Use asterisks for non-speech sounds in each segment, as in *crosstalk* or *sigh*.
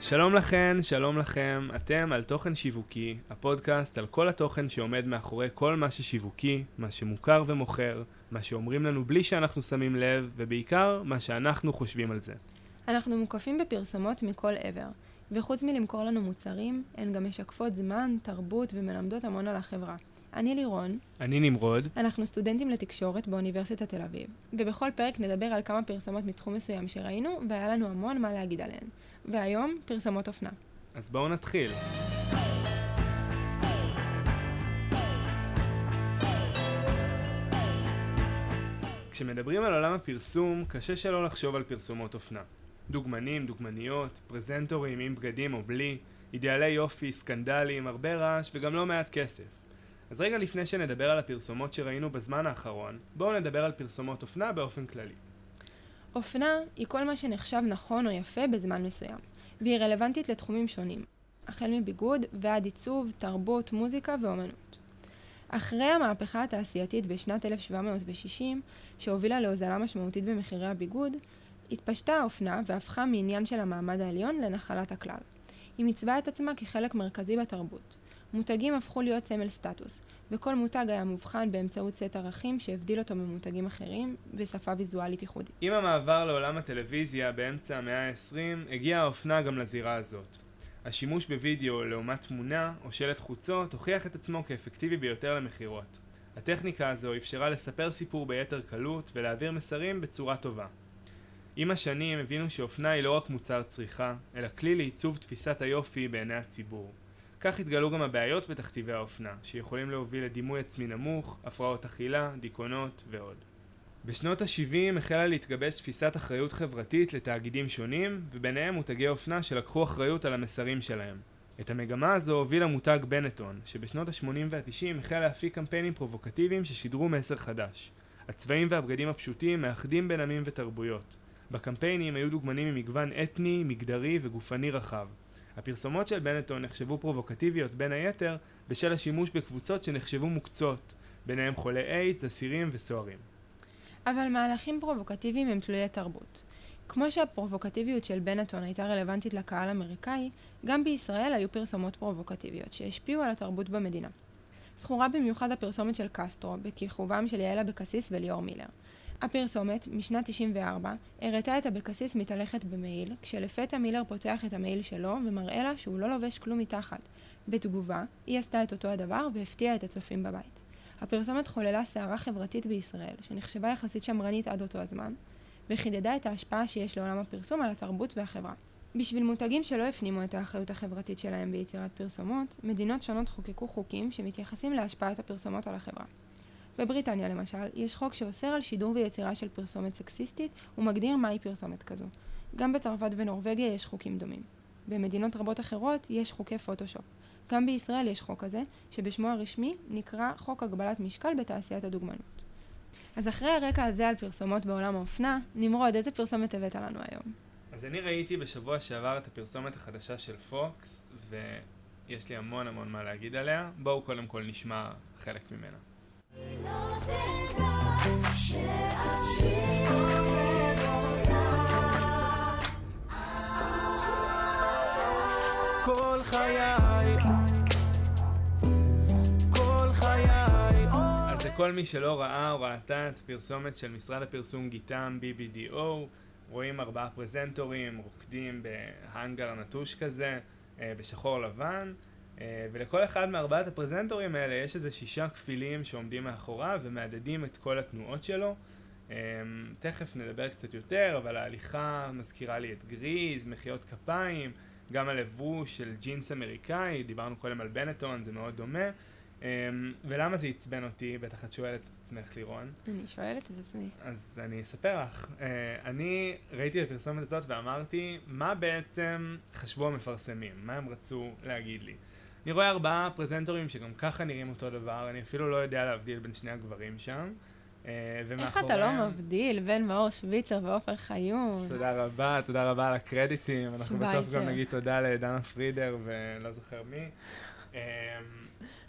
שלום לכן, שלום לכם, אתם על תוכן שיווקי, הפודקאסט על כל התוכן שעומד מאחורי כל מה ששיווקי, מה שמוכר ומוכר, מה שאומרים לנו בלי שאנחנו שמים לב, ובעיקר, מה שאנחנו חושבים על זה. אנחנו מוקפים בפרסומות מכל עבר, וחוץ מלמכור לנו מוצרים, הן גם משקפות זמן, תרבות ומלמדות המון על החברה. אני לירון, אני נמרוד, אנחנו סטודנטים לתקשורת באוניברסיטת תל אביב, ובכל פרק נדבר על כמה פרסומות מתחום מסוים שראינו, והיה לנו המון מה להגיד עליהן. והיום, פרסומות אופנה. אז בואו נתחיל. כשמדברים על עולם הפרסום, קשה שלא לחשוב על פרסומות אופנה. דוגמנים, דוגמניות, פרזנטורים עם בגדים או בלי, אידיאלי יופי, סקנדלים, הרבה רעש וגם לא מעט כסף. אז רגע לפני שנדבר על הפרסומות שראינו בזמן האחרון, בואו נדבר על פרסומות אופנה באופן כללי. אופנה היא כל מה שנחשב נכון או יפה בזמן מסוים, והיא רלוונטית לתחומים שונים, החל מביגוד ועד עיצוב, תרבות, מוזיקה ואומנות. אחרי המהפכה התעשייתית בשנת 1760, שהובילה להוזלה משמעותית במחירי הביגוד, התפשטה האופנה והפכה מעניין של המעמד העליון לנחלת הכלל. היא מיצבה את עצמה כחלק מרכזי בתרבות. מותגים הפכו להיות סמל סטטוס, וכל מותג היה מובחן באמצעות סט ערכים שהבדיל אותו ממותגים אחרים, ושפה ויזואלית ייחודית. עם המעבר לעולם הטלוויזיה באמצע המאה ה-20, הגיעה האופנה גם לזירה הזאת. השימוש בווידאו לעומת תמונה או שלט חוצות הוכיח את עצמו כאפקטיבי ביותר למכירות. הטכניקה הזו אפשרה לספר סיפור ביתר קלות ולהעביר מסרים בצורה טובה. עם השנים הבינו שאופנה היא לא רק מוצר צריכה, אלא כלי לעיצוב תפיסת היופי בעיני הציבור. כך התגלו גם הבעיות בתכתיבי האופנה, שיכולים להוביל לדימוי עצמי נמוך, הפרעות אכילה, דיכאונות ועוד. בשנות ה-70 החלה להתגבש תפיסת אחריות חברתית לתאגידים שונים, וביניהם מותגי אופנה שלקחו אחריות על המסרים שלהם. את המגמה הזו הוביל המותג בנטון, שבשנות ה-80 וה-90 החל להפיק קמפיינים פרובוקטיביים ששידרו מסר חדש. הצבעים והבגדים הפשוטים מאחדים בין עמים ותרבויות. בקמפיינים היו דוגמנים ממגוון אתני, מגדרי וגופני רחב. הפרסומות של בנטון נחשבו פרובוקטיביות בין היתר בשל השימוש בקבוצות שנחשבו מוקצות, ביניהם חולי איידס, אסירים וסוהרים. אבל מהלכים פרובוקטיביים הם תלויי תרבות. כמו שהפרובוקטיביות של בנטון הייתה רלוונטית לקהל אמריקאי, גם בישראל היו פרסומות פרובוקטיביות שהשפיעו על התרבות במדינה. זכורה במיוחד הפרסומת של קסטרו, בכיכובם של יעל אבקסיס וליאור מילר. הפרסומת, משנת 94, הראתה את אבקסיס מתהלכת במעיל, כשלפתע מילר פותח את המעיל שלו ומראה לה שהוא לא לובש כלום מתחת. בתגובה, היא עשתה את אותו הדבר והפתיעה את הצופים בבית. הפרסומת חוללה סערה חברתית בישראל, שנחשבה יחסית שמרנית עד אותו הזמן, וחידדה את ההשפעה שיש לעולם הפרסום על התרבות והחברה. בשביל מותגים שלא הפנימו את האחריות החברתית שלהם ביצירת פרסומות, מדינות שונות חוקקו חוקים שמתייחסים להשפעת הפרסומות על החברה. בבריטניה למשל, יש חוק שאוסר על שידור ויצירה של פרסומת סקסיסטית ומגדיר מהי פרסומת כזו. גם בצרפת ונורבגיה יש חוקים דומים. במדינות רבות אחרות יש חוקי פוטושופ. גם בישראל יש חוק כזה, שבשמו הרשמי נקרא חוק הגבלת משקל בתעשיית הדוגמנות. אז אחרי הרקע הזה על פרסומות בעולם האופנה, נמרוד, איזה פרסומת הבאת לנו היום? אז אני ראיתי בשבוע שעבר את הפרסומת החדשה של פוקס, ויש לי המון המון מה להגיד עליה. בואו קודם כל נשמע חלק ממנה. כל מי שלא ראה או ראתה את הפרסומת של משרד הפרסום גיטם BBDO, רואים ארבעה פרזנטורים רוקדים בהאנגר נטוש כזה, אה, בשחור לבן. אה, ולכל אחד מארבעת הפרזנטורים האלה יש איזה שישה כפילים שעומדים מאחוריו ומהדהדים את כל התנועות שלו. אה, תכף נדבר קצת יותר, אבל ההליכה מזכירה לי את גריז, מחיאות כפיים, גם הלבוש של ג'ינס אמריקאי, דיברנו קודם על בנטון, זה מאוד דומה. אה, ולמה זה עצבן אותי? בטח את שואלת את עצמך, לירון. אני שואלת את עצמי. אז אני אספר לך. אני ראיתי את הפרסומת הזאת ואמרתי, מה בעצם חשבו המפרסמים? מה הם רצו להגיד לי? אני רואה ארבעה פרזנטורים שגם ככה נראים אותו דבר, אני אפילו לא יודע להבדיל בין שני הגברים שם. אה, איך אתה לא מבדיל בין מאור שוויצר ועופר חיון? תודה רבה, תודה רבה על הקרדיטים. אנחנו בסוף גם נגיד תודה לדנה פרידר ולא זוכר מי. אמ,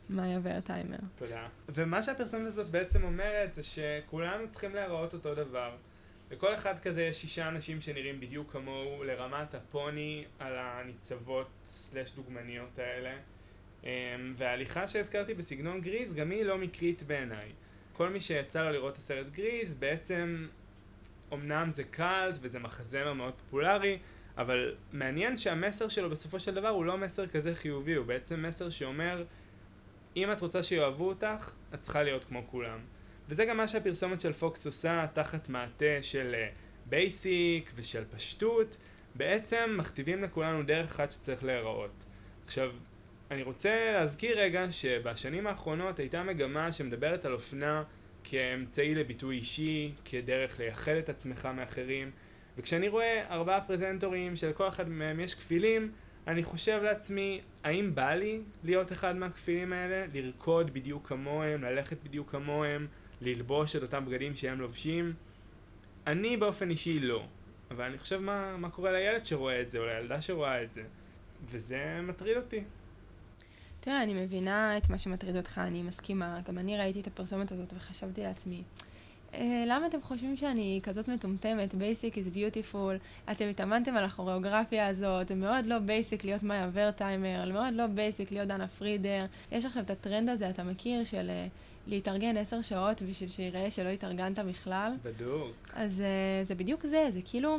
מאיה ורטהיימר. תודה. ומה שהפרסומת הזאת בעצם אומרת זה שכולנו צריכים להיראות אותו דבר. לכל אחד כזה יש שישה אנשים שנראים בדיוק כמוהו לרמת הפוני על הניצבות סלש דוגמניות האלה. אמ, וההליכה שהזכרתי בסגנון גריז גם היא לא מקרית בעיניי. כל מי שיצא לו לראות את הסרט גריז בעצם אמנם זה קאלט וזה מחזמר מאוד פופולרי אבל מעניין שהמסר שלו בסופו של דבר הוא לא מסר כזה חיובי, הוא בעצם מסר שאומר אם את רוצה שיאהבו אותך, את צריכה להיות כמו כולם. וזה גם מה שהפרסומת של פוקס עושה תחת מעטה של basic אה, ושל פשטות, בעצם מכתיבים לכולנו דרך אחת שצריך להיראות. עכשיו, אני רוצה להזכיר רגע שבשנים האחרונות הייתה מגמה שמדברת על אופנה כאמצעי לביטוי אישי, כדרך לייחד את עצמך מאחרים, וכשאני רואה ארבעה פרזנטורים שלכל אחד מהם יש כפילים, אני חושב לעצמי, האם בא לי להיות אחד מהכפילים האלה? לרקוד בדיוק כמוהם, ללכת בדיוק כמוהם, ללבוש את אותם בגדים שהם לובשים? אני באופן אישי לא. אבל אני חושב מה, מה קורה לילד שרואה את זה, או לילדה שרואה את זה. וזה מטריד אותי. תראה, אני מבינה את מה שמטריד אותך, אני מסכימה. גם אני ראיתי את הפרסומת הזאת וחשבתי לעצמי, אה, למה אתם חושבים שאני כזאת מטומטמת? Basic is beautiful. אתם התאמנתם על הכוריאוגרפיה הזאת, זה מאוד לא basic להיות מאיה ורטיימר, מאוד לא basic להיות דנה פרידר. יש עכשיו את הטרנד הזה, אתה מכיר, של uh, להתארגן עשר שעות בשביל שיראה שלא התארגנת בכלל? בדוק. אז uh, זה בדיוק זה, זה כאילו,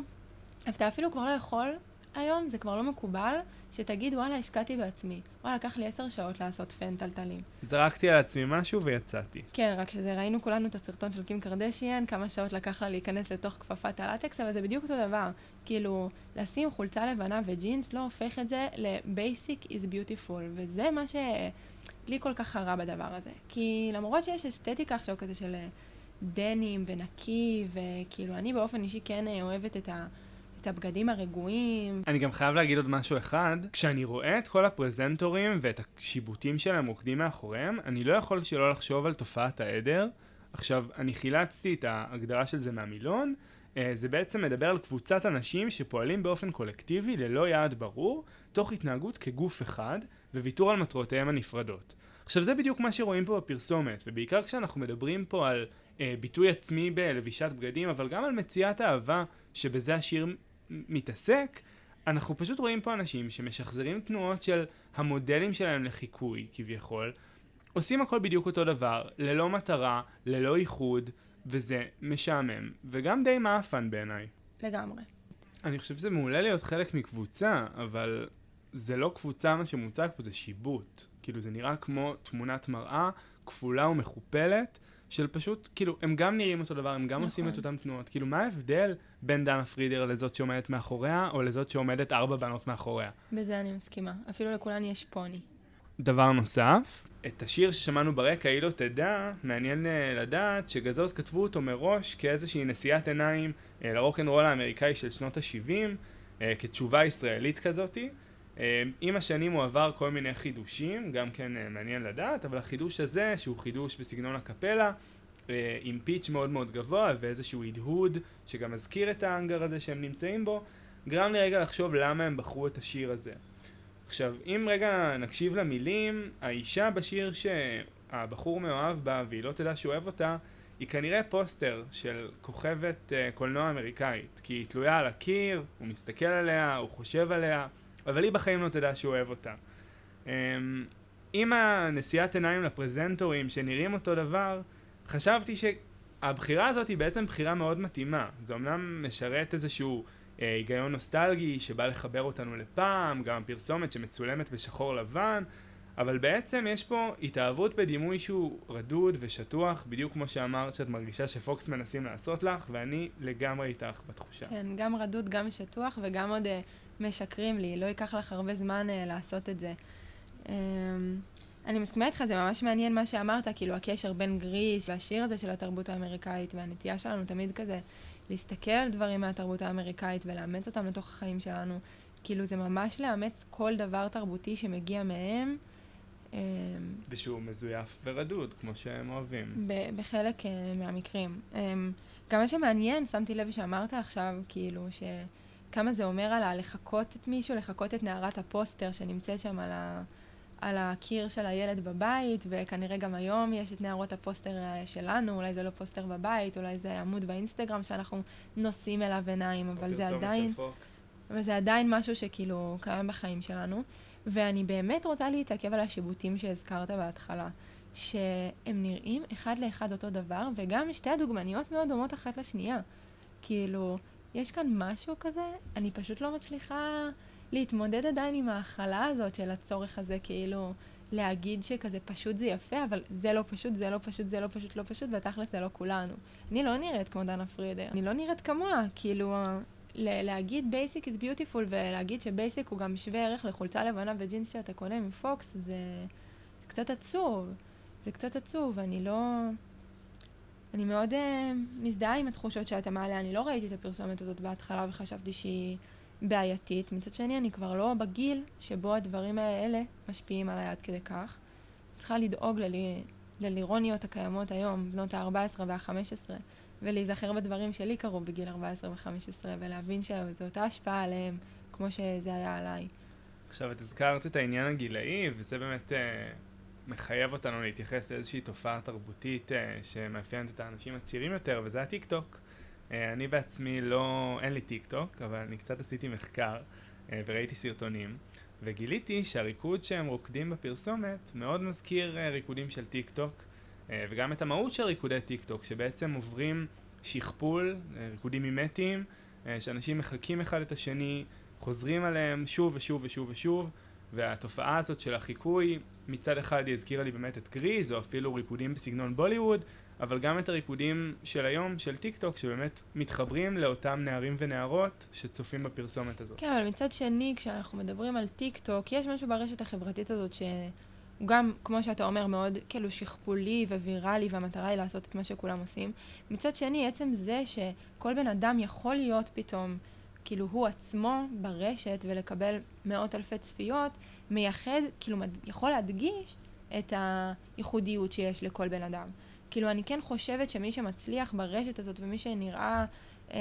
אתה אפילו כבר לא יכול היום זה כבר לא מקובל שתגיד, וואלה, השקעתי בעצמי. וואלה, לקח לי עשר שעות לעשות פן טלטלים. זרקתי על עצמי משהו ויצאתי. כן, רק שזה ראינו כולנו את הסרטון של קים קרדשיאן, כמה שעות לקח לה להיכנס לתוך כפפת הלטקס, אבל זה בדיוק אותו דבר. כאילו, לשים חולצה לבנה וג'ינס לא הופך את זה ל-basic is beautiful, וזה מה שלי כל כך חרה בדבר הזה. כי למרות שיש אסתטיקה עכשיו כזה של דנים ונקי, וכאילו, אני באופן אישי כן אוהבת את ה... את הבגדים הרגועים. אני גם חייב להגיד עוד משהו אחד, כשאני רואה את כל הפרזנטורים ואת השיבוטים שלהם רוקדים מאחוריהם, אני לא יכול שלא לחשוב על תופעת העדר. עכשיו, אני חילצתי את ההגדרה של זה מהמילון, אה, זה בעצם מדבר על קבוצת אנשים שפועלים באופן קולקטיבי ללא יעד ברור, תוך התנהגות כגוף אחד, וויתור על מטרותיהם הנפרדות. עכשיו זה בדיוק מה שרואים פה בפרסומת, ובעיקר כשאנחנו מדברים פה על אה, ביטוי עצמי בלבישת בגדים, אבל גם על מציאת אהבה, שבזה השיר מתעסק, אנחנו פשוט רואים פה אנשים שמשחזרים תנועות של המודלים שלהם לחיקוי, כביכול, עושים הכל בדיוק אותו דבר, ללא מטרה, ללא ייחוד, וזה משעמם, וגם די מאפן בעיניי. לגמרי. אני חושב שזה מעולה להיות חלק מקבוצה, אבל זה לא קבוצה מה שמוצג פה, זה שיבוט. כאילו זה נראה כמו תמונת מראה כפולה ומכופלת, של פשוט, כאילו, הם גם נראים אותו דבר, הם גם נכון. עושים את אותן תנועות. כאילו, מה ההבדל בין דנה פרידר לזאת שעומדת מאחוריה, או לזאת שעומדת ארבע בנות מאחוריה? בזה אני מסכימה. אפילו לכולן יש פוני. דבר נוסף, את השיר ששמענו ברקע, היא לא תדע, מעניין uh, לדעת שגזוז כתבו אותו מראש כאיזושהי נשיאת עיניים uh, לרוקנרול האמריקאי של שנות ה-70, uh, כתשובה ישראלית כזאתי. Uh, עם השנים הוא עבר כל מיני חידושים, גם כן uh, מעניין לדעת, אבל החידוש הזה, שהוא חידוש בסגנון הקפלה, uh, עם פיץ' מאוד מאוד גבוה ואיזשהו הדהוד, שגם מזכיר את האנגר הזה שהם נמצאים בו, גרם לי רגע לחשוב למה הם בחרו את השיר הזה. עכשיו, אם רגע נקשיב למילים, האישה בשיר שהבחור מאוהב בה והיא לא תדע שהוא אוהב אותה, היא כנראה פוסטר של כוכבת uh, קולנוע אמריקאית, כי היא תלויה על הקיר, הוא מסתכל עליה, הוא חושב עליה, אבל היא בחיים לא תדע שהוא אוהב אותה. Um, עם הנשיאת עיניים לפרזנטורים שנראים אותו דבר, חשבתי שהבחירה הזאת היא בעצם בחירה מאוד מתאימה. זה אמנם משרת איזשהו אה, היגיון נוסטלגי שבא לחבר אותנו לפעם, גם פרסומת שמצולמת בשחור לבן, אבל בעצם יש פה התאהבות בדימוי שהוא רדוד ושטוח, בדיוק כמו שאמרת שאת מרגישה שפוקס מנסים לעשות לך, ואני לגמרי איתך בתחושה. כן, גם רדוד, גם שטוח, וגם עוד uh, משקרים לי, לא ייקח לך הרבה זמן uh, לעשות את זה. Um, אני מסכימה איתך, זה ממש מעניין מה שאמרת, כאילו הקשר בין גריס והשיר הזה של התרבות האמריקאית, והנטייה שלנו תמיד כזה להסתכל על דברים מהתרבות האמריקאית ולאמץ אותם לתוך החיים שלנו. כאילו זה ממש לאמץ כל דבר תרבותי שמגיע מהם. אמ, ושהוא מזויף ורדוד, כמו שהם אוהבים. בחלק uh, מהמקרים. Um, גם מה שמעניין, שמתי לב שאמרת עכשיו, כאילו, שכמה זה אומר על הלחקות את מישהו, לחקות את נערת הפוסטר שנמצאת שם על, ה... על הקיר של הילד בבית, וכנראה גם היום יש את נערות הפוסטר אה, שלנו, אולי זה לא פוסטר בבית, אולי זה עמוד באינסטגרם שאנחנו נושאים אליו עיניים, אבל זה עדיין... אבל זה עדיין משהו שכאילו קיים בחיים שלנו. ואני באמת רוצה להתעכב על השיבוטים שהזכרת בהתחלה, שהם נראים אחד לאחד אותו דבר, וגם שתי הדוגמניות מאוד דומות אחת לשנייה. כאילו, יש כאן משהו כזה, אני פשוט לא מצליחה להתמודד עדיין עם ההכלה הזאת של הצורך הזה, כאילו, להגיד שכזה פשוט זה יפה, אבל זה לא פשוט, זה לא פשוט, זה לא פשוט, לא פשוט, ותכלס זה לא כולנו. אני לא נראית כמו דנה פרידר, אני לא נראית כמוה, כאילו, להגיד basic is beautiful ולהגיד שבייסיק הוא גם שווה ערך לחולצה לבנה וג'ינס שאתה קונה מפוקס, זה קצת עצוב. זה קצת עצוב, אני לא... אני מאוד uh, מזדהה עם התחושות שאתה מעלה. אני לא ראיתי את הפרסומת הזאת בהתחלה וחשבתי שהיא בעייתית. מצד שני, אני כבר לא בגיל שבו הדברים האלה משפיעים עליי עד כדי כך. צריכה לדאוג ללי, ללירוניות הקיימות היום, בנות ה-14 וה-15, ולהיזכר בדברים שלי קרו בגיל 14 ו-15, ולהבין שזו אותה השפעה עליהם, כמו שזה היה עליי. עכשיו, את הזכרת את העניין הגילאי, וזה באמת uh, מחייב אותנו להתייחס לאיזושהי תופעה תרבותית uh, שמאפיינת את האנשים הצעירים יותר, וזה הטיק טוק. Uh, אני בעצמי לא, אין לי טיק טוק, אבל אני קצת עשיתי מחקר uh, וראיתי סרטונים, וגיליתי שהריקוד שהם רוקדים בפרסומת מאוד מזכיר uh, ריקודים של טיק טוק. אה, וגם את המהות של ריקודי טיק טוק, שבעצם עוברים שכפול, אה, ריקודים מימטיים, אה, שאנשים מחקים אחד את השני, חוזרים עליהם שוב ושוב ושוב ושוב, והתופעה הזאת של החיקוי, מצד אחד היא הזכירה לי באמת את גריז, או אפילו ריקודים בסגנון בוליווד, אבל גם את הריקודים של היום, של טיק טוק, שבאמת מתחברים לאותם נערים ונערות שצופים בפרסומת הזאת. כן, אבל מצד שני, כשאנחנו מדברים על טיק טוק, יש משהו ברשת החברתית הזאת ש... הוא גם, כמו שאתה אומר, מאוד כאילו שכפולי וויראלי, והמטרה היא לעשות את מה שכולם עושים. מצד שני, עצם זה שכל בן אדם יכול להיות פתאום, כאילו הוא עצמו ברשת ולקבל מאות אלפי צפיות, מייחד, כאילו יכול להדגיש את הייחודיות שיש לכל בן אדם. כאילו, אני כן חושבת שמי שמצליח ברשת הזאת ומי שנראה אה,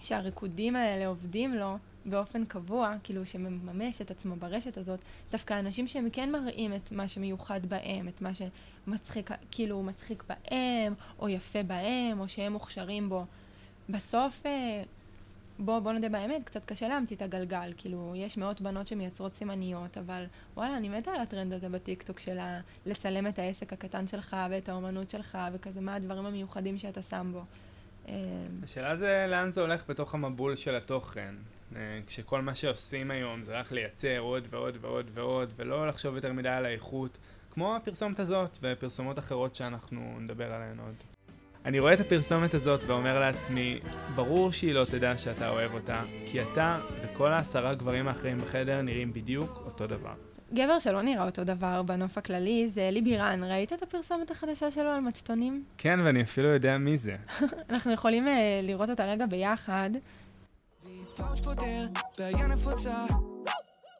שהריקודים האלה עובדים לו, באופן קבוע, כאילו שמממש את עצמו ברשת הזאת, דווקא אנשים שהם כן מראים את מה שמיוחד בהם, את מה שמצחיק, כאילו מצחיק בהם, או יפה בהם, או שהם מוכשרים בו. בסוף, אה, בוא, בוא נודה באמת, קצת קשה להמציא את הגלגל, כאילו, יש מאות בנות שמייצרות סימניות, אבל וואלה, אני מתה על הטרנד הזה בטיקטוק של לצלם את העסק הקטן שלך ואת האומנות שלך, וכזה מה הדברים המיוחדים שאתה שם בו. אה, השאלה זה לאן זה הולך בתוך המבול של התוכן. אה, כשכל מה שעושים היום זה רק לייצר עוד ועוד ועוד ועוד, ולא לחשוב יותר מדי על האיכות, כמו הפרסומת הזאת ופרסומות אחרות שאנחנו נדבר עליהן עוד. אני רואה את הפרסומת הזאת ואומר לעצמי, ברור שהיא לא תדע שאתה אוהב אותה, כי אתה וכל העשרה גברים האחרים בחדר נראים בדיוק אותו דבר. גבר שלא נראה אותו דבר בנוף הכללי זה אלי בירן. ראית את הפרסומת החדשה שלו על מצ'טונים? כן, ואני אפילו יודע מי זה. *laughs* אנחנו יכולים uh, לראות אותה רגע ביחד. פאוץ' פותר, בעיה נפוצה.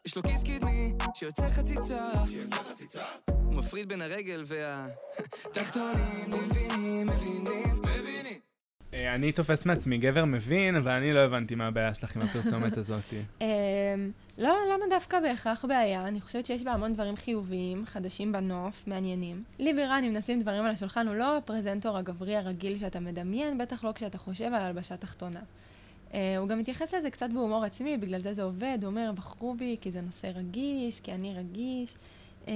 יש לו כיס קדמי, שיוצא חציצה. שיוצא חציצה? הוא מפריד בין הרגל וה... *laughs* תחתונים, מבינים, מבינים, מבינים. אה, אני תופס מעצמי גבר מבין, אבל אני לא הבנתי מה הבעיה שלך עם הפרסומת הזאת. *laughs* אמ, לא, למה דווקא בהכרח בעיה? אני חושבת שיש בה המון דברים חיוביים, חדשים בנוף, מעניינים. ליברן, אם נשים דברים על השולחן, הוא לא הפרזנטור הגברי הרגיל שאתה מדמיין, בטח לא כשאתה חושב על הלבשה תחתונה. Uh, הוא גם מתייחס לזה קצת בהומור עצמי, בגלל זה זה עובד, הוא אומר, בחרו בי כי זה נושא רגיש, כי אני רגיש. Uh,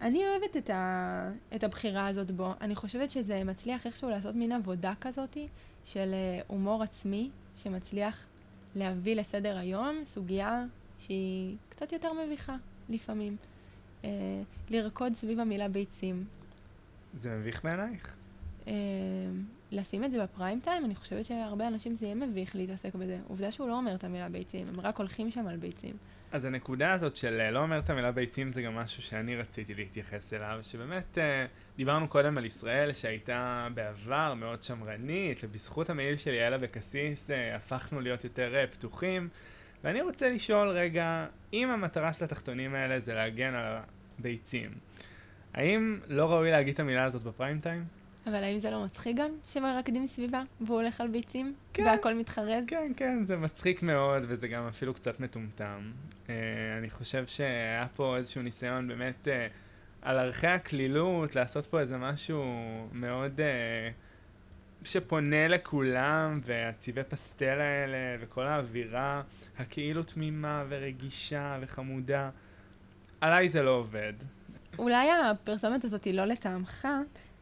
אני אוהבת את, ה, את הבחירה הזאת בו. אני חושבת שזה מצליח איכשהו לעשות מין עבודה כזאת של uh, הומור עצמי, שמצליח להביא לסדר היום סוגיה שהיא קצת יותר מביכה לפעמים. Uh, לרקוד סביב המילה ביצים. זה מביך בעינייך? Uh, לשים את זה בפריים טיים, אני חושבת שהרבה אנשים זה יהיה מביך להתעסק בזה. עובדה שהוא לא אומר את המילה ביצים, הם רק הולכים שם על ביצים. אז הנקודה הזאת של אה, לא אומר את המילה ביצים זה גם משהו שאני רציתי להתייחס אליו, שבאמת אה, דיברנו קודם על ישראל שהייתה בעבר מאוד שמרנית, ובזכות המעיל של יעל אבקסיס אה, הפכנו להיות יותר פתוחים, ואני רוצה לשאול רגע, אם המטרה של התחתונים האלה זה להגן על הביצים, האם לא ראוי להגיד את המילה הזאת בפריים טיים? אבל האם זה לא מצחיק גם שמרקדים סביבה והוא הולך על ביצים? כן. והכל מתחרז? כן, כן, זה מצחיק מאוד, וזה גם אפילו קצת מטומטם. Uh, אני חושב שהיה פה איזשהו ניסיון באמת uh, על ערכי הקלילות, לעשות פה איזה משהו מאוד... Uh, שפונה לכולם, והצבעי פסטל האלה, וכל האווירה הכאילו תמימה ורגישה וחמודה. עליי זה לא עובד. אולי הפרסומת הזאת היא לא לטעמך,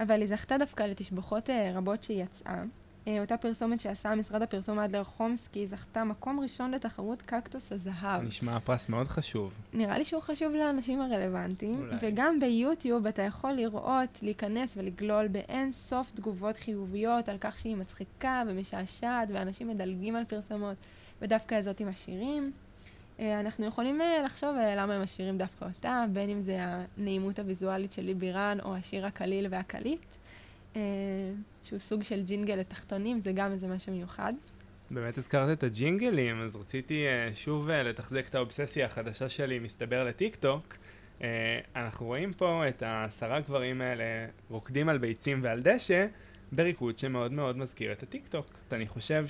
אבל היא זכתה דווקא לתשבחות אה, רבות שהיא יצאה. אה, אותה פרסומת שעשה משרד הפרסום אדלר חומסקי זכתה מקום ראשון לתחרות קקטוס הזהב. נשמע פרס מאוד חשוב. נראה לי שהוא חשוב לאנשים הרלוונטיים, אולי. וגם ביוטיוב אתה יכול לראות, להיכנס ולגלול באין סוף תגובות חיוביות על כך שהיא מצחיקה ומשעשעת, ואנשים מדלגים על פרסומות, ודווקא הזאת עם השירים. אה, אנחנו יכולים אה, לחשוב אה, למה הם משאירים דווקא אותה, בין אם זה הנעימות הוויזואלית של לי בירן, או השיר הקליל והקליט, שהוא סוג של ג'ינגל לתחתונים, זה גם איזה משהו מיוחד. באמת הזכרת את הג'ינגלים, אז רציתי שוב לתחזק את האובססיה החדשה שלי, מסתבר לטיק טוק. אנחנו רואים פה את העשרה גברים האלה רוקדים על ביצים ועל דשא, בריקוד שמאוד מאוד מזכיר את הטיק טוק. אני חושב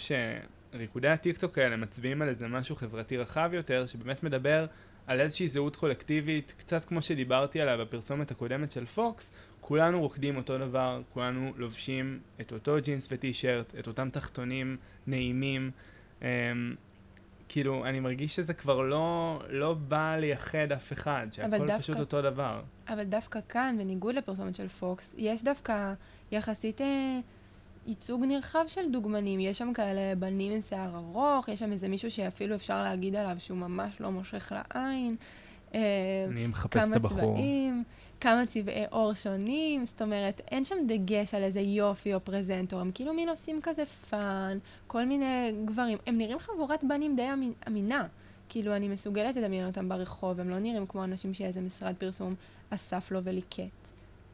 שריקודי הטיק טוק האלה מצביעים על איזה משהו חברתי רחב יותר, שבאמת מדבר על איזושהי זהות קולקטיבית, קצת כמו שדיברתי עליה בפרסומת הקודמת של פוקס, כולנו רוקדים אותו דבר, כולנו לובשים את אותו ג'ינס וטי-שירט, את אותם תחתונים נעימים. Um, כאילו, אני מרגיש שזה כבר לא, לא בא לייחד אף אחד, שהכל דווקא- פשוט אותו דבר. אבל דווקא כאן, בניגוד לפרסומת של פוקס, יש דווקא יחסית אה, ייצוג נרחב של דוגמנים. יש שם כאלה בנים עם שיער ארוך, יש שם איזה מישהו שאפילו אפשר להגיד עליו שהוא ממש לא מושך לעין. אה, אני מחפש את כמה הבחור. צבעים, כמה צבעי עור שונים, זאת אומרת, אין שם דגש על איזה יופי או פרזנטור, הם כאילו מין עושים כזה fun, כל מיני גברים. הם נראים חבורת בנים די אמינה. כאילו, אני מסוגלת לדמיין אותם ברחוב, הם לא נראים כמו אנשים שאיזה משרד פרסום אסף לו וליקט.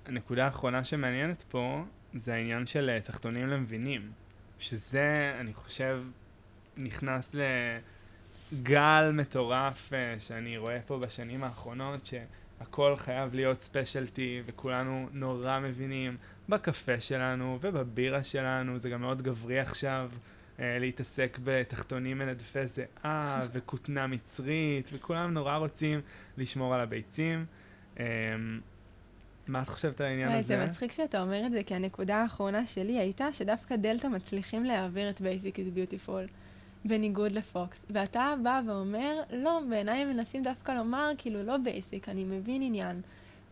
הנקודה האחרונה שמעניינת פה, זה העניין של אה, תחתונים למבינים. שזה, אני חושב, נכנס לגל מטורף אה, שאני רואה פה בשנים האחרונות, שהכל חייב להיות ספיישלטי, וכולנו נורא מבינים בקפה שלנו ובבירה שלנו, זה גם מאוד גברי עכשיו. אה, להתעסק בתחתונים מנדפי זיעה *laughs* וכותנה מצרית, וכולם נורא רוצים לשמור על הביצים. מה את חושבת על העניין הזה? זה מצחיק שאתה אומר את זה, כי הנקודה האחרונה שלי הייתה שדווקא דלתא מצליחים להעביר את Basic is Beautiful, בניגוד לפוקס. ואתה בא ואומר, לא, בעיניי הם מנסים דווקא לומר, כאילו, לא Basic, אני מבין עניין.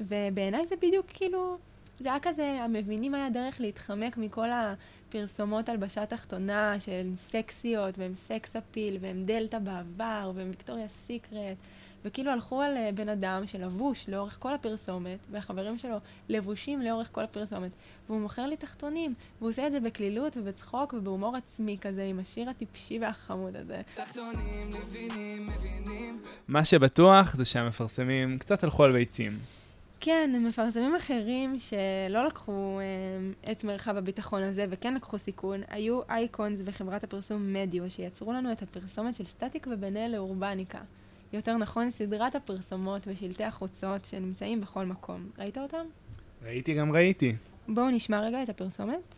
ובעיניי זה בדיוק כאילו, זה היה כזה, המבינים היה דרך להתחמק מכל הפרסומות הלבשה תחתונה שהן סקסיות, והן סקס אפיל, והן דלתא בעבר, והן ויקטוריה סיקרט. וכאילו הלכו על אה, בן אדם שלבוש לאורך כל הפרסומת, והחברים שלו לבושים לאורך כל הפרסומת, והוא מוכר לי תחתונים, והוא עושה את זה בקלילות ובצחוק ובהומור עצמי כזה, עם השיר הטיפשי והחמוד הזה. תחתונים, מבינים, מבינים. מה שבטוח זה שהמפרסמים קצת הלכו על ביצים. כן, מפרסמים אחרים שלא לקחו אה, את מרחב הביטחון הזה וכן לקחו סיכון, היו אייקונס וחברת הפרסום מדיו, שיצרו לנו את הפרסומת של סטטיק אל לאורבניקה. יותר נכון, סדרת הפרסומות ושלטי החוצות שנמצאים בכל מקום. ראית אותם? ראיתי גם ראיתי. בואו נשמע רגע את הפרסומת.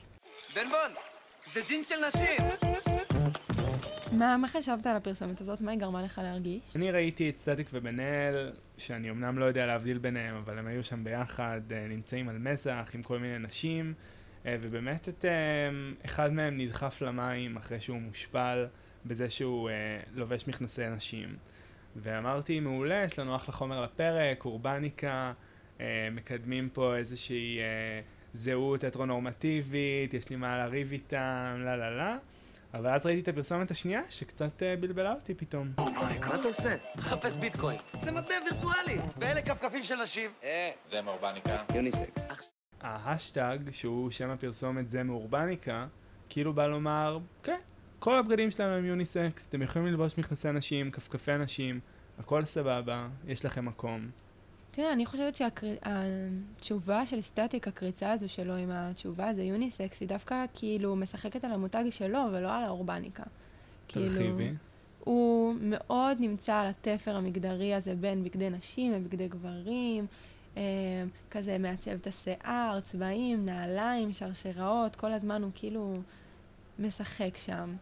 בן בון, זה ג'ינס של נשים. מה, מה חשבת על הפרסומת הזאת? מה היא גרמה לך להרגיש? אני ראיתי את סטטיק ובן אל, שאני אמנם לא יודע להבדיל ביניהם, אבל הם היו שם ביחד, אה, נמצאים על מזח עם כל מיני נשים, אה, ובאמת את, אה, אחד מהם נדחף למים אחרי שהוא מושפל בזה שהוא לובש מכנסי נשים. ואמרתי, מעולה, יש לנו אחלה חומר לפרק, אורבניקה, אה, מקדמים פה איזושהי אה, זהות הטרונורמטיבית, יש לי מה לריב איתם, לה לה לה. אבל אז ראיתי את הפרסומת השנייה, שקצת אה, בלבלה אותי פתאום. מה אתה עושה? מחפש ביטקוין. זה מטבע וירטואלי. ואלה כפכפים של נשים. אה, זה מאורבניקה. יוניסקס. ההאשטג, שהוא שם הפרסומת זה מאורבניקה, כאילו בא לומר, כן, כל הבגדים שלנו הם יוניסקס, אתם יכולים ללבוש מכנסי נשים, כפכפי נשים, הכל סבבה, יש לכם מקום. תראה, אני חושבת שהתשובה של סטטיק, הקריצה הזו שלו עם התשובה, זה יוניסקס, היא דווקא כאילו משחקת על המותג שלו ולא על האורבניקה. תרחיבי. הוא מאוד נמצא על התפר המגדרי הזה בין בגדי נשים ובגדי גברים. אה, כזה מעצב את השיער, צבעים, נעליים, שרשראות, כל הזמן הוא כאילו משחק שם.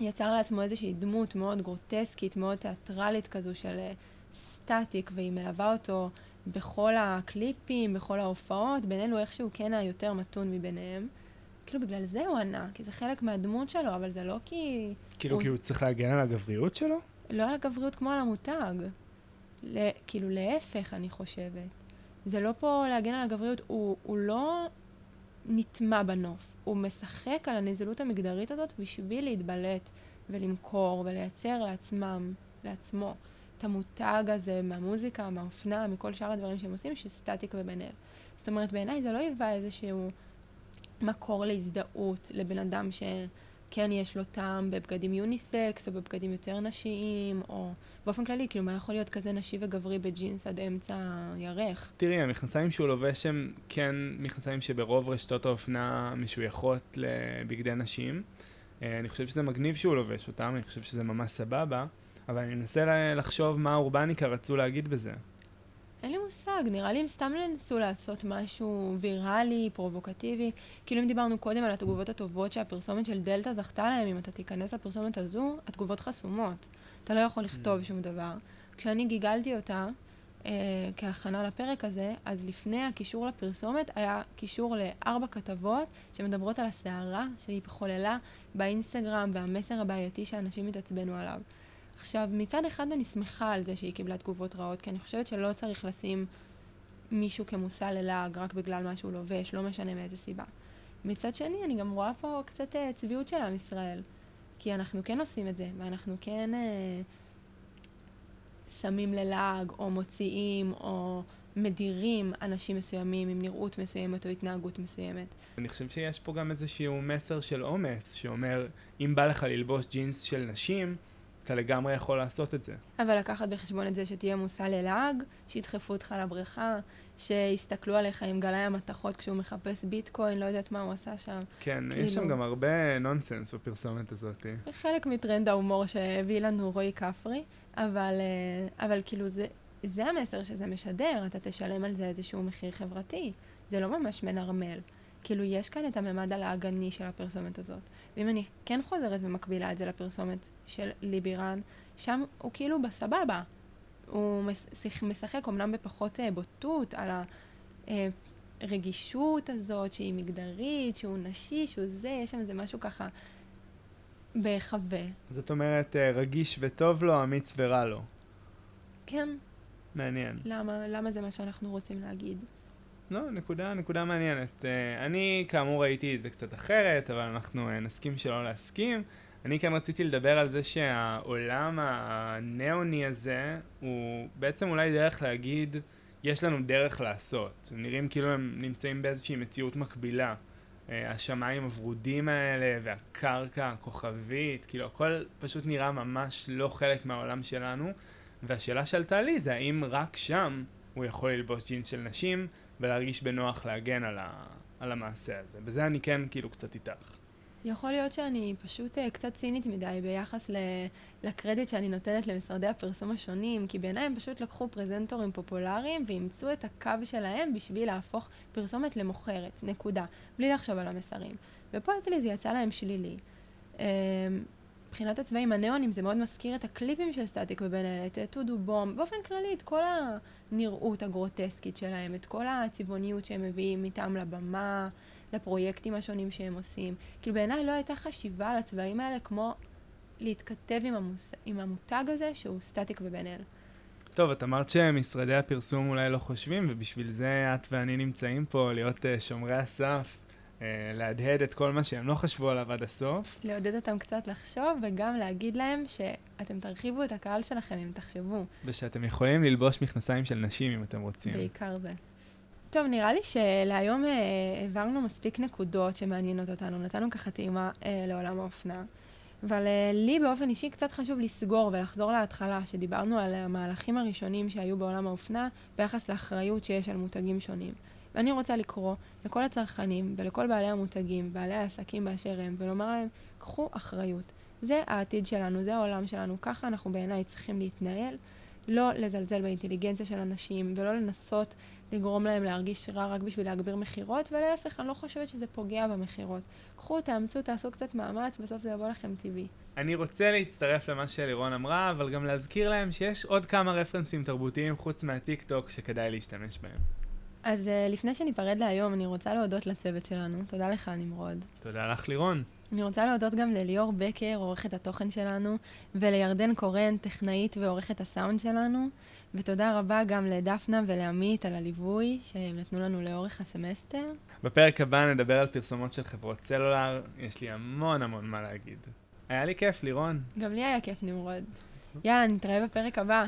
יצר לעצמו איזושהי דמות מאוד גרוטסקית, מאוד תיאטרלית כזו של אה, סטטיק, והיא מלווה אותו בכל הקליפים, בכל ההופעות, בינינו איכשהו כן היותר מתון מביניהם. כאילו בגלל זה הוא ענה, כי זה חלק מהדמות שלו, אבל זה לא כי... כאילו הוא... כי הוא צריך להגן על הגבריות שלו? לא על הגבריות כמו על המותג. ל... כאילו להפך, אני חושבת. זה לא פה להגן על הגבריות, הוא, הוא לא נטמע בנוף. הוא משחק על הנזילות המגדרית הזאת בשביל להתבלט ולמכור ולייצר לעצמם, לעצמו, את המותג הזה מהמוזיקה, מהאופנה, מכל שאר הדברים שהם עושים, שסטטיק ובן אל. זאת אומרת, בעיניי זה לא היווה איזשהו מקור להזדהות לבן אדם שכן יש לו טעם בבגדים יוניסקס, או בבגדים יותר נשיים, או באופן כללי, כאילו, מה יכול להיות כזה נשי וגברי בג'ינס עד אמצע הירך? תראי, המכנסיים שהוא לובש הם כן מכנסיים שברוב רשתות האופנה משויכות לבגדי נשים. אה, אני חושב שזה מגניב שהוא לובש אותם, אני חושב שזה ממש סבבה, אבל אני מנסה לחשוב מה האורבניקה רצו להגיד בזה. אין לי מושג, נראה לי הם סתם ניסו לעשות משהו ויראלי, פרובוקטיבי. כאילו אם דיברנו קודם על התגובות הטובות שהפרסומת של דלתא זכתה להם, אם אתה תיכנס לפרסומת הזו, התגובות חסומות. אתה לא יכול לכתוב mm. שום דבר. כשאני גיגלתי אותה, אה, כהכנה לפרק הזה, אז לפני הקישור לפרסומת היה קישור לארבע כתבות שמדברות על הסערה שהיא חוללה באינסטגרם והמסר הבעייתי שאנשים התעצבנו עליו. עכשיו, מצד אחד אני שמחה על זה שהיא קיבלה תגובות רעות, כי אני חושבת שלא צריך לשים מישהו כמושא ללעג רק בגלל מה שהוא לובש, לא משנה מאיזה סיבה. מצד שני, אני גם רואה פה קצת uh, צביעות של עם ישראל. כי אנחנו כן עושים את זה, ואנחנו כן uh, שמים ללעג, או מוציאים, או מדירים אנשים מסוימים עם נראות מסוימת או התנהגות מסוימת. אני חושב שיש פה גם איזשהו מסר של אומץ, שאומר, אם בא לך ללבוש ג'ינס של נשים, אתה לגמרי יכול לעשות את זה. אבל לקחת בחשבון את זה שתהיה מושא ללעג, שידחפו אותך לבריכה, שיסתכלו עליך עם גלאי המתכות כשהוא מחפש ביטקוין, לא יודעת מה הוא עשה שם. כן, כאילו... יש שם גם הרבה נונסנס בפרסומת הזאת. חלק מטרנד ההומור שהביא לנו רועי כפרי, אבל, אה, אבל כאילו זה, זה המסר שזה משדר, אתה תשלם על זה איזשהו מחיר חברתי. זה לא ממש מנרמל. כאילו, יש כאן את הממד הלעגני של הפרסומת הזאת. ואם אני כן חוזרת ומקבילה את זה לפרסומת של ליבירן, שם הוא כאילו בסבבה. הוא משחק אמנם בפחות אה, בוטות על הרגישות הזאת שהיא מגדרית, שהוא נשי, שהוא זה, יש שם איזה משהו ככה בהיחווה. זאת אומרת, אה, רגיש וטוב לו, אמיץ ורע לו. כן. מעניין. למה, למה זה מה שאנחנו רוצים להגיד? לא, נקודה, נקודה מעניינת. Uh, אני כאמור ראיתי את זה קצת אחרת, אבל אנחנו uh, נסכים שלא להסכים. אני כן רציתי לדבר על זה שהעולם הניאוני הזה הוא בעצם אולי דרך להגיד, יש לנו דרך לעשות. נראים כאילו הם נמצאים באיזושהי מציאות מקבילה. Uh, השמיים הוורודים האלה והקרקע הכוכבית, כאילו הכל פשוט נראה ממש לא חלק מהעולם שלנו. והשאלה שעלתה לי זה האם רק שם הוא יכול ללבוש ג'ינס של נשים, ולהרגיש בנוח להגן על, ה, על המעשה הזה. בזה אני כן כאילו קצת איתך. יכול להיות שאני פשוט uh, קצת צינית מדי ביחס לקרדיט שאני נותנת למשרדי הפרסום השונים, כי בעיניי הם פשוט לקחו פרזנטורים פופולריים ואימצו את הקו שלהם בשביל להפוך פרסומת למוכרת, נקודה, בלי לחשוב על המסרים. ופה אצלי זה יצא להם שלילי. מבחינת הצבעים הניאונים זה מאוד מזכיר את הקליפים של סטטיק ובן אלה, את טודו בום, באופן כללי את כל הנראות הגרוטסקית שלהם, את כל הצבעוניות שהם מביאים איתם לבמה, לפרויקטים השונים שהם עושים. כאילו בעיניי לא הייתה חשיבה על הצבעים האלה כמו להתכתב עם, המוס... עם המותג הזה שהוא סטטיק ובן אל. טוב, את אמרת שמשרדי הפרסום אולי לא חושבים, ובשביל זה את ואני נמצאים פה, להיות uh, שומרי הסף. אה, להדהד את כל מה שהם לא חשבו עליו עד הסוף. לעודד אותם קצת לחשוב, וגם להגיד להם שאתם תרחיבו את הקהל שלכם אם תחשבו. ושאתם יכולים ללבוש מכנסיים של נשים אם אתם רוצים. בעיקר זה. טוב, נראה לי שלהיום אה, העברנו מספיק נקודות שמעניינות אותנו, נתנו ככה טעימה אה, לעולם האופנה. אבל אה, לי באופן אישי קצת חשוב לסגור ולחזור להתחלה, שדיברנו על המהלכים הראשונים שהיו בעולם האופנה ביחס לאחריות שיש על מותגים שונים. ואני רוצה לקרוא לכל הצרכנים ולכל בעלי המותגים, בעלי העסקים באשר הם, ולומר להם, קחו אחריות. זה העתיד שלנו, זה העולם שלנו, ככה אנחנו בעיניי צריכים להתנהל. לא לזלזל באינטליגנציה של אנשים, ולא לנסות לגרום להם להרגיש רע רק בשביל להגביר מכירות, ולהפך, אני לא חושבת שזה פוגע במכירות. קחו, תאמצו, תעשו קצת מאמץ, בסוף זה יבוא לכם טבעי. אני רוצה להצטרף למה שלירון אמרה, אבל גם להזכיר להם שיש עוד כמה רפרנסים תרבותיים חוץ מהטיק טוק שכדאי להשתמש בהם. אז uh, לפני שניפרד להיום, אני רוצה להודות לצוות שלנו. תודה לך, נמרוד. תודה לך, לירון. אני רוצה להודות גם לליאור בקר, עורכת התוכן שלנו, ולירדן קורן, טכנאית ועורכת הסאונד שלנו, ותודה רבה גם לדפנה ולעמית על הליווי שהם נתנו לנו לאורך הסמסטר. בפרק הבא נדבר על פרסומות של חברות סלולר, יש לי המון המון מה להגיד. היה לי כיף, לירון. גם לי היה כיף, נמרוד. יאללה, נתראה בפרק הבא.